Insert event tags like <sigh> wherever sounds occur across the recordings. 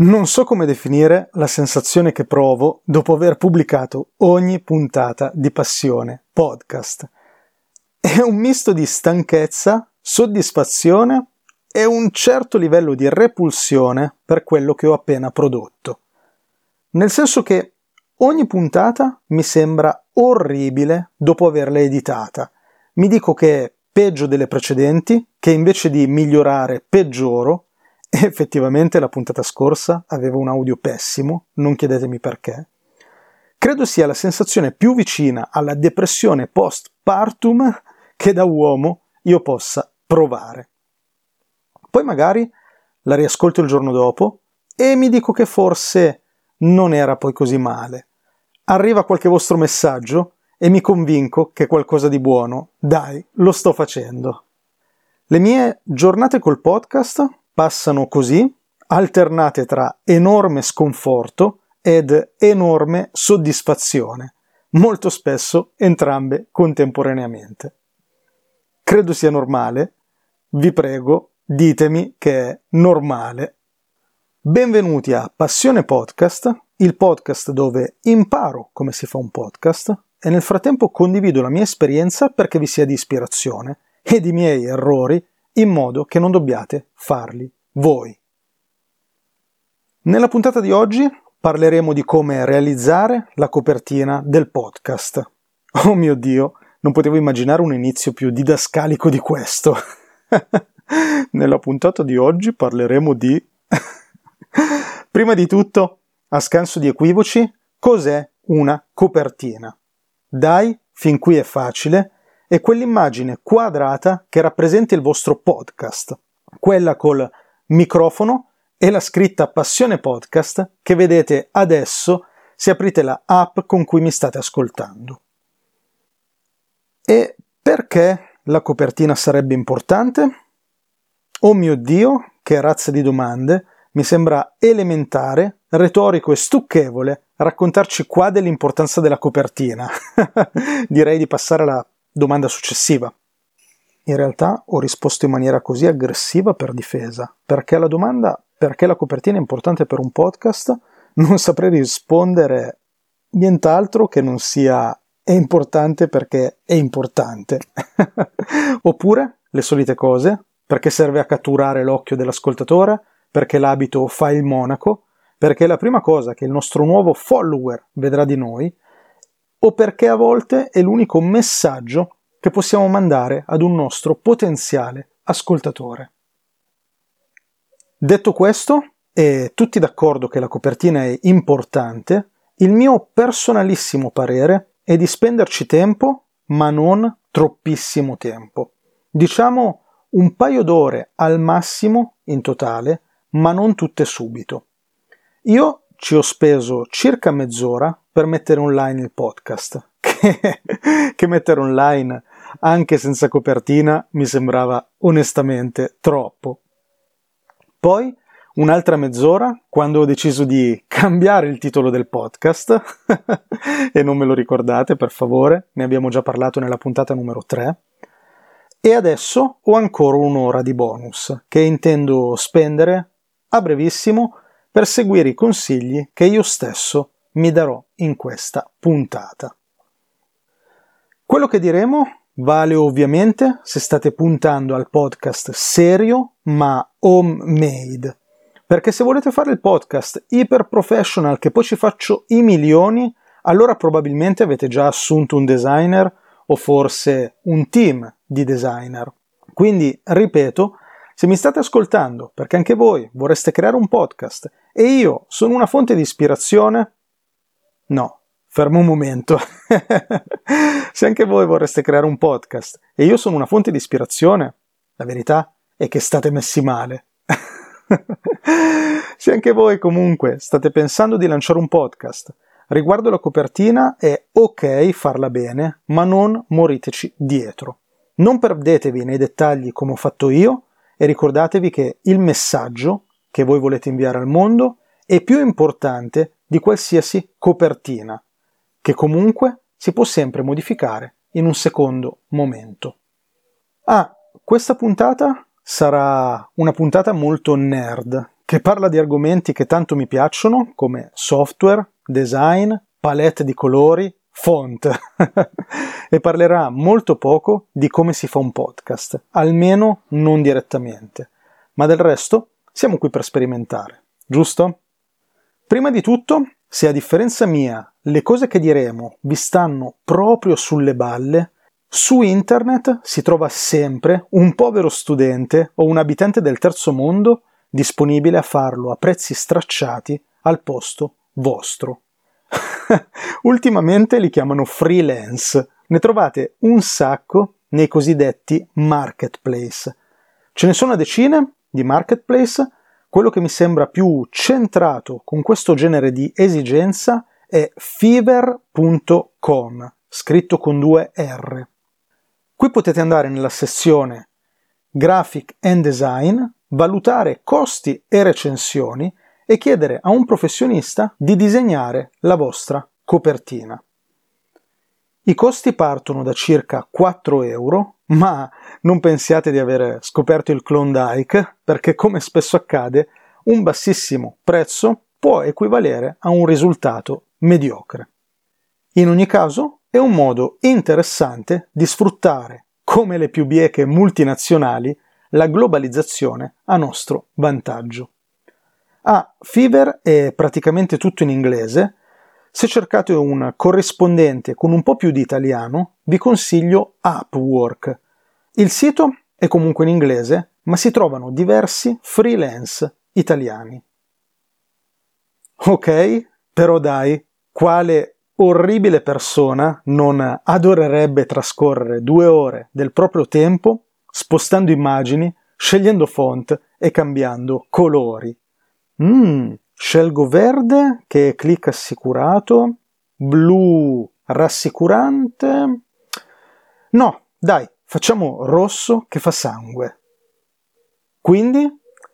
Non so come definire la sensazione che provo dopo aver pubblicato ogni puntata di Passione podcast. È un misto di stanchezza, soddisfazione e un certo livello di repulsione per quello che ho appena prodotto. Nel senso che ogni puntata mi sembra orribile dopo averla editata. Mi dico che è peggio delle precedenti, che invece di migliorare peggioro effettivamente la puntata scorsa aveva un audio pessimo, non chiedetemi perché. Credo sia la sensazione più vicina alla depressione postpartum che da uomo io possa provare. Poi magari la riascolto il giorno dopo e mi dico che forse non era poi così male. Arriva qualche vostro messaggio e mi convinco che qualcosa di buono, dai, lo sto facendo. Le mie giornate col podcast passano così, alternate tra enorme sconforto ed enorme soddisfazione, molto spesso entrambe contemporaneamente. Credo sia normale, vi prego, ditemi che è normale. Benvenuti a Passione Podcast, il podcast dove imparo come si fa un podcast e nel frattempo condivido la mia esperienza perché vi sia di ispirazione ed i miei errori in modo che non dobbiate farli voi. Nella puntata di oggi parleremo di come realizzare la copertina del podcast. Oh mio Dio, non potevo immaginare un inizio più didascalico di questo. <laughs> Nella puntata di oggi parleremo di... <laughs> Prima di tutto, a scanso di equivoci, cos'è una copertina? Dai, fin qui è facile, è quell'immagine quadrata che rappresenta il vostro podcast, quella col microfono e la scritta Passione Podcast che vedete adesso se aprite la app con cui mi state ascoltando. E perché la copertina sarebbe importante? Oh mio Dio, che razza di domande! Mi sembra elementare, retorico e stucchevole raccontarci qua dell'importanza della copertina. <laughs> Direi di passare alla domanda successiva. In realtà ho risposto in maniera così aggressiva per difesa, perché alla domanda perché la copertina è importante per un podcast non saprei rispondere nient'altro che non sia è importante perché è importante. <laughs> Oppure le solite cose, perché serve a catturare l'occhio dell'ascoltatore, perché l'abito fa il monaco, perché la prima cosa che il nostro nuovo follower vedrà di noi, o perché a volte è l'unico messaggio che possiamo mandare ad un nostro potenziale ascoltatore. Detto questo, e tutti d'accordo che la copertina è importante, il mio personalissimo parere è di spenderci tempo, ma non troppissimo tempo. Diciamo un paio d'ore al massimo in totale, ma non tutte subito. Io ci ho speso circa mezz'ora per mettere online il podcast, <laughs> che, mettere online anche senza copertina mi sembrava onestamente troppo. Poi un'altra mezz'ora quando ho deciso di cambiare il titolo del podcast <laughs> e non me lo ricordate per favore, ne abbiamo già parlato nella puntata numero 3. E adesso ho ancora un'ora di bonus che intendo spendere a brevissimo per seguire i consigli che io stesso mi darò in questa puntata. Quello che diremo vale ovviamente se state puntando al podcast serio ma homemade. Perché se volete fare il podcast iper professional che poi ci faccio i milioni, allora probabilmente avete già assunto un designer o forse un team di designer. Quindi, ripeto, se mi state ascoltando perché anche voi vorreste creare un podcast e io sono una fonte di ispirazione, no, fermo un momento. <laughs> se anche voi vorreste creare un podcast e io sono una fonte di ispirazione, la verità è che state messi male. <laughs> se anche voi comunque state pensando di lanciare un podcast, riguardo la copertina è ok farla bene, ma non moriteci dietro. Non perdetevi nei dettagli come ho fatto io e ricordatevi che il messaggio che voi volete inviare al mondo è più importante di qualsiasi copertina, che comunque si può sempre modificare in un secondo momento. Ah, questa puntata sarà una puntata molto nerd, che parla di argomenti che tanto mi piacciono, come software, design, palette di colori, font <laughs> e parlerà molto poco di come si fa un podcast, almeno non direttamente. Ma del resto siamo qui per sperimentare, giusto? Prima di tutto, se a differenza mia le cose che diremo vi stanno proprio sulle balle, su internet si trova sempre un povero studente o un abitante del terzo mondo disponibile a farlo a prezzi stracciati al posto vostro. <laughs> Ultimamente li chiamano freelance. Ne trovate un sacco nei cosiddetti marketplace. Ce ne sono decine di marketplace. Quello che mi sembra più centrato con questo genere di esigenza è fiverr.com, scritto con due R. Qui potete andare nella sezione Graphic and Design, valutare costi e recensioni e chiedere a un professionista di disegnare la vostra copertina. I costi partono da circa 4 euro, ma non pensiate di aver scoperto il Klondike, perché come spesso accade, un bassissimo prezzo può equivalere a un risultato mediocre. In ogni caso, è un modo interessante di sfruttare, come le più bieche multinazionali, la globalizzazione a nostro vantaggio. Ah, Fever è praticamente tutto in inglese. Se cercate un corrispondente con un po' più di italiano, vi consiglio Upwork. Il sito è comunque in inglese, ma si trovano diversi freelance italiani. Ok, però dai, quale orribile persona non adorerebbe trascorrere due ore del proprio tempo spostando immagini, scegliendo font e cambiando colori Mm, scelgo verde che è click assicurato, blu rassicurante. No, dai, facciamo rosso che fa sangue. Quindi,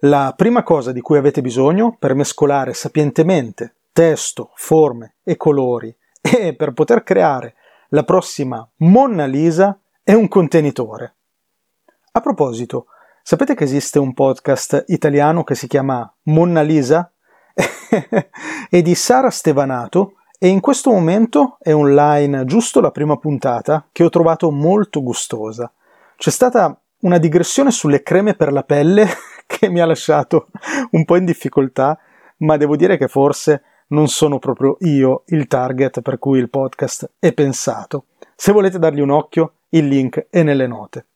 la prima cosa di cui avete bisogno per mescolare sapientemente testo, forme e colori e per poter creare la prossima Monna Lisa è un contenitore. A proposito, Sapete che esiste un podcast italiano che si chiama Monna Lisa? È <laughs> di Sara Stevanato e in questo momento è online giusto la prima puntata che ho trovato molto gustosa. C'è stata una digressione sulle creme per la pelle <laughs> che mi ha lasciato <laughs> un po' in difficoltà, ma devo dire che forse non sono proprio io il target per cui il podcast è pensato. Se volete dargli un occhio, il link è nelle note.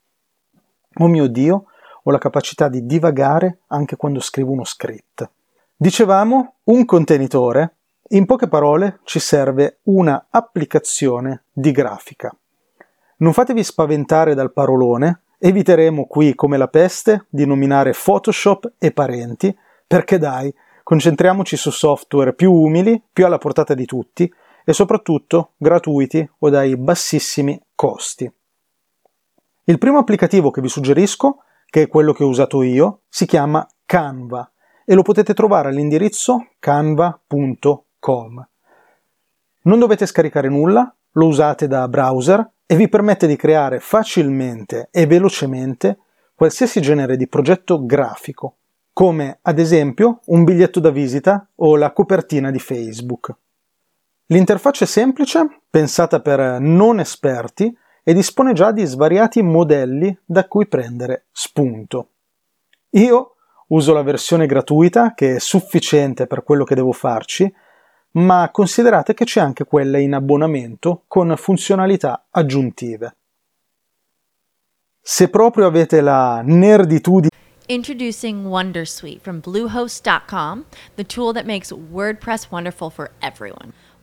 Oh mio Dio, ho la capacità di divagare anche quando scrivo uno script. Dicevamo un contenitore, in poche parole ci serve una applicazione di grafica. Non fatevi spaventare dal parolone, eviteremo qui come la peste di nominare Photoshop e parenti, perché dai, concentriamoci su software più umili, più alla portata di tutti e soprattutto gratuiti o dai bassissimi costi. Il primo applicativo che vi suggerisco che è quello che ho usato io, si chiama Canva e lo potete trovare all'indirizzo canva.com. Non dovete scaricare nulla, lo usate da browser e vi permette di creare facilmente e velocemente qualsiasi genere di progetto grafico, come ad esempio un biglietto da visita o la copertina di Facebook. L'interfaccia è semplice, pensata per non esperti e dispone già di svariati modelli da cui prendere spunto. Io uso la versione gratuita che è sufficiente per quello che devo farci, ma considerate che c'è anche quella in abbonamento con funzionalità aggiuntive. Se proprio avete la nerditudine Introducing Wondersuite from Bluehost.com, the tool that makes WordPress wonderful for everyone.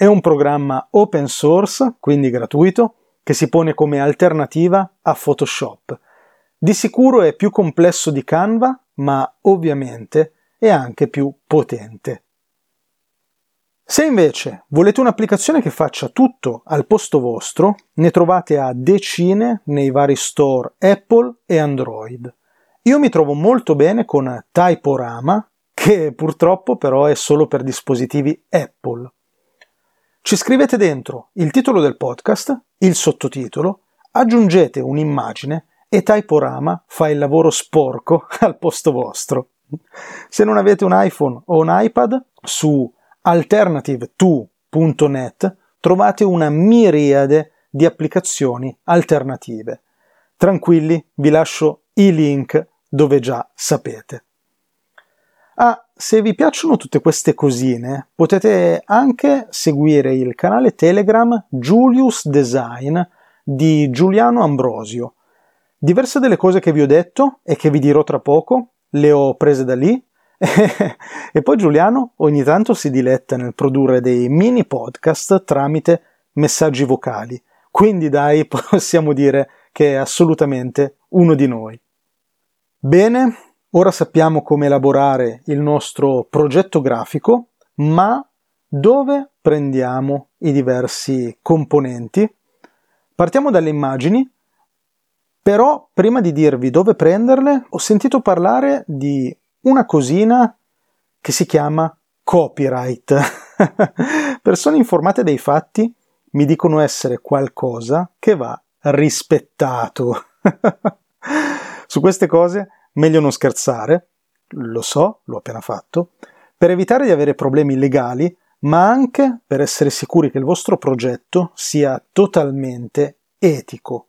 È un programma open source, quindi gratuito, che si pone come alternativa a Photoshop. Di sicuro è più complesso di Canva, ma ovviamente è anche più potente. Se invece volete un'applicazione che faccia tutto al posto vostro, ne trovate a decine nei vari store Apple e Android. Io mi trovo molto bene con Typorama, che purtroppo però è solo per dispositivi Apple. Ci scrivete dentro il titolo del podcast, il sottotitolo, aggiungete un'immagine e Typorama fa il lavoro sporco <laughs> al posto vostro. Se non avete un iPhone o un iPad, su alternative2.net trovate una miriade di applicazioni alternative. Tranquilli, vi lascio i link dove già sapete. Ah, se vi piacciono tutte queste cosine, potete anche seguire il canale Telegram Julius Design di Giuliano Ambrosio. Diverse delle cose che vi ho detto e che vi dirò tra poco le ho prese da lì <laughs> e poi Giuliano ogni tanto si diletta nel produrre dei mini podcast tramite messaggi vocali. Quindi dai, <laughs> possiamo dire che è assolutamente uno di noi. Bene, Ora sappiamo come elaborare il nostro progetto grafico, ma dove prendiamo i diversi componenti? Partiamo dalle immagini, però prima di dirvi dove prenderle ho sentito parlare di una cosina che si chiama copyright. <laughs> Persone informate dei fatti mi dicono essere qualcosa che va rispettato. <laughs> Su queste cose Meglio non scherzare, lo so, l'ho appena fatto, per evitare di avere problemi legali, ma anche per essere sicuri che il vostro progetto sia totalmente etico.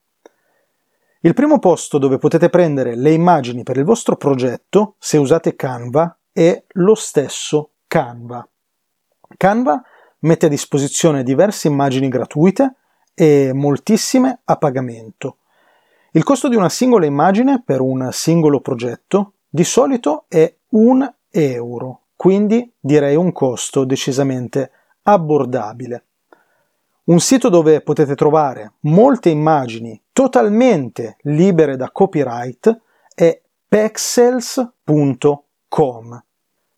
Il primo posto dove potete prendere le immagini per il vostro progetto, se usate Canva, è lo stesso Canva. Canva mette a disposizione diverse immagini gratuite e moltissime a pagamento. Il costo di una singola immagine per un singolo progetto di solito è un euro, quindi direi un costo decisamente abbordabile. Un sito dove potete trovare molte immagini totalmente libere da copyright è pexels.com.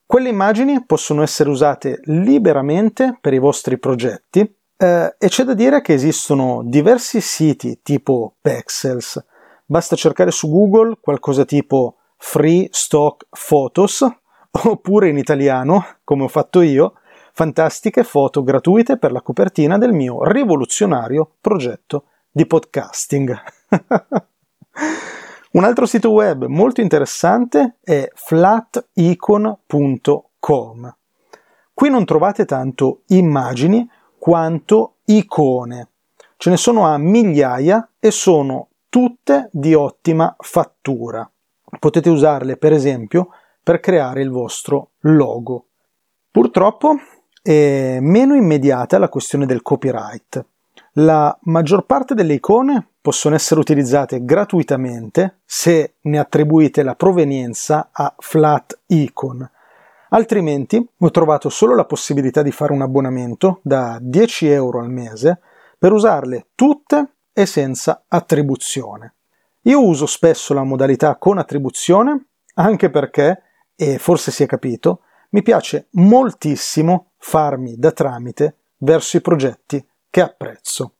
Quelle immagini possono essere usate liberamente per i vostri progetti eh, e c'è da dire che esistono diversi siti tipo Pexels. Basta cercare su Google qualcosa tipo Free Stock Photos <laughs> oppure in italiano, come ho fatto io, fantastiche foto gratuite per la copertina del mio rivoluzionario progetto di podcasting. <laughs> Un altro sito web molto interessante è flaticon.com. Qui non trovate tanto immagini quanto icone. Ce ne sono a migliaia e sono tutte di ottima fattura. Potete usarle per esempio per creare il vostro logo. Purtroppo è meno immediata la questione del copyright. La maggior parte delle icone possono essere utilizzate gratuitamente se ne attribuite la provenienza a Flat Icon. Altrimenti ho trovato solo la possibilità di fare un abbonamento da 10 euro al mese per usarle tutte e senza attribuzione. Io uso spesso la modalità con attribuzione anche perché, e forse si è capito, mi piace moltissimo farmi da tramite verso i progetti che apprezzo.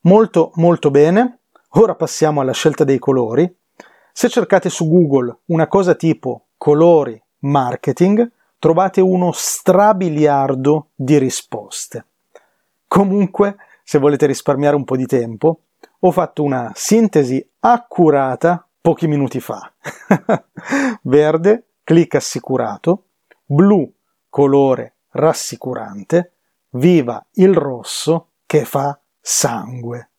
Molto molto bene, ora passiamo alla scelta dei colori. Se cercate su Google una cosa tipo colori marketing, trovate uno strabiliardo di risposte. Comunque, se volete risparmiare un po' di tempo, ho fatto una sintesi accurata pochi minuti fa. <laughs> Verde, clic assicurato, blu, colore rassicurante, viva il rosso che fa sangue.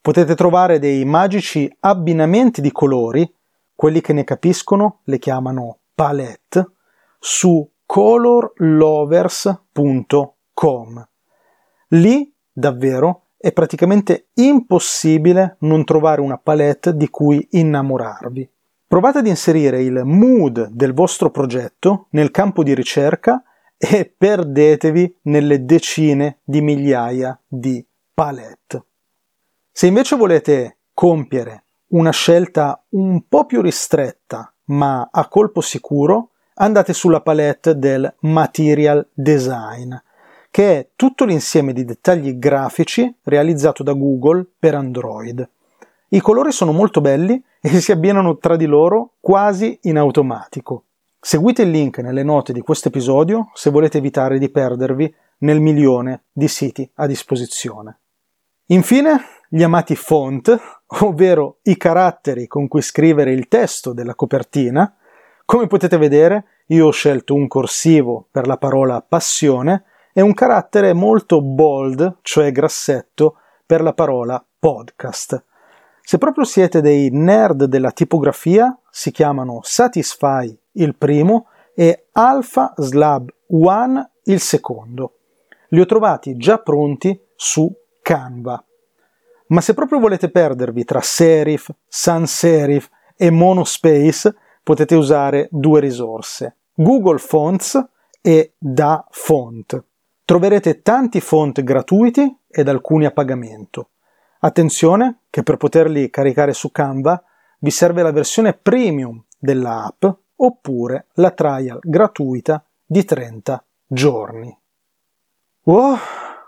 Potete trovare dei magici abbinamenti di colori, quelli che ne capiscono le chiamano palette, su colorlovers.com. Lì, davvero, è praticamente impossibile non trovare una palette di cui innamorarvi. Provate ad inserire il mood del vostro progetto nel campo di ricerca e perdetevi nelle decine di migliaia di palette. Se invece volete compiere una scelta un po' più ristretta ma a colpo sicuro, andate sulla palette del Material Design, che è tutto l'insieme di dettagli grafici realizzato da Google per Android. I colori sono molto belli e si abbinano tra di loro quasi in automatico. Seguite il link nelle note di questo episodio se volete evitare di perdervi nel milione di siti a disposizione. Infine, gli amati font, ovvero i caratteri con cui scrivere il testo della copertina. Come potete vedere, io ho scelto un corsivo per la parola passione e un carattere molto bold, cioè grassetto, per la parola podcast. Se proprio siete dei nerd della tipografia, si chiamano Satisfy il primo e Alpha Slab One il secondo. Li ho trovati già pronti su Canva. Ma se proprio volete perdervi tra serif, sans serif e monospace, potete usare due risorse, Google Fonts e Da Font. Troverete tanti font gratuiti ed alcuni a pagamento. Attenzione che per poterli caricare su Canva vi serve la versione premium dell'app oppure la trial gratuita di 30 giorni. Wow,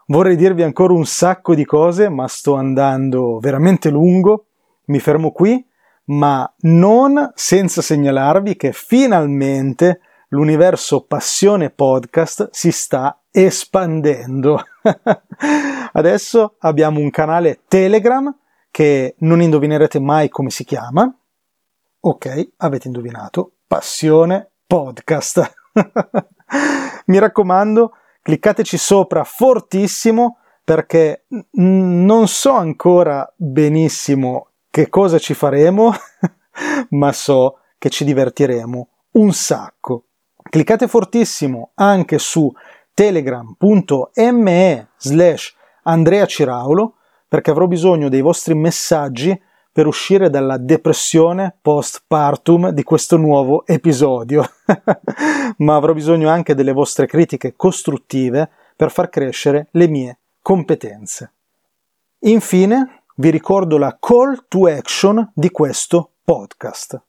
vorrei dirvi ancora un sacco di cose, ma sto andando veramente lungo. Mi fermo qui, ma non senza segnalarvi che finalmente l'universo Passione Podcast si sta espandendo. <laughs> Adesso abbiamo un canale Telegram che non indovinerete mai come si chiama. Ok, avete indovinato. Passione Podcast. <laughs> Mi raccomando, cliccateci sopra fortissimo perché non so ancora benissimo che cosa ci faremo, <laughs> ma so che ci divertiremo un sacco. Cliccate fortissimo anche su telegram.me slash Andrea Ciraulo perché avrò bisogno dei vostri messaggi per uscire dalla depressione postpartum di questo nuovo episodio, <laughs> ma avrò bisogno anche delle vostre critiche costruttive per far crescere le mie competenze. Infine, vi ricordo la call to action di questo podcast.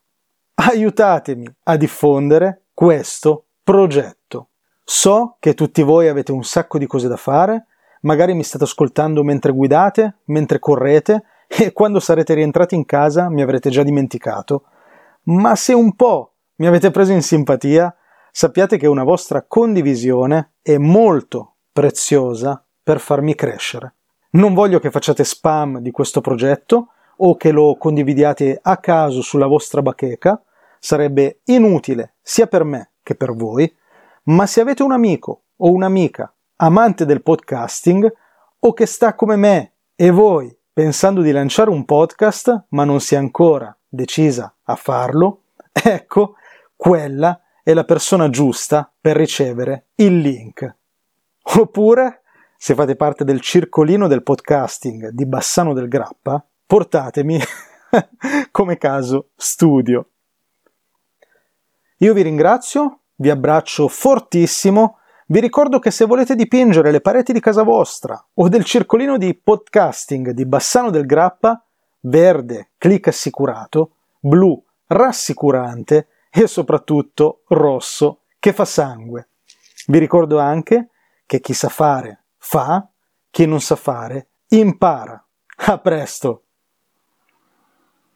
Aiutatemi a diffondere questo progetto. So che tutti voi avete un sacco di cose da fare, magari mi state ascoltando mentre guidate, mentre correte, e quando sarete rientrati in casa mi avrete già dimenticato. Ma se un po' mi avete preso in simpatia, sappiate che una vostra condivisione è molto preziosa per farmi crescere. Non voglio che facciate spam di questo progetto o che lo condividiate a caso sulla vostra bacheca, sarebbe inutile sia per me che per voi, ma se avete un amico o un'amica amante del podcasting o che sta come me e voi pensando di lanciare un podcast ma non si è ancora decisa a farlo, <laughs> ecco, quella è la persona giusta per ricevere il link. Oppure, se fate parte del circolino del podcasting di Bassano del Grappa, portatemi <laughs> come caso studio. Io vi ringrazio, vi abbraccio fortissimo, vi ricordo che se volete dipingere le pareti di casa vostra o del circolino di podcasting di Bassano del Grappa, verde, clic assicurato, blu, rassicurante e soprattutto rosso, che fa sangue. Vi ricordo anche che chi sa fare fa, chi non sa fare impara. A presto!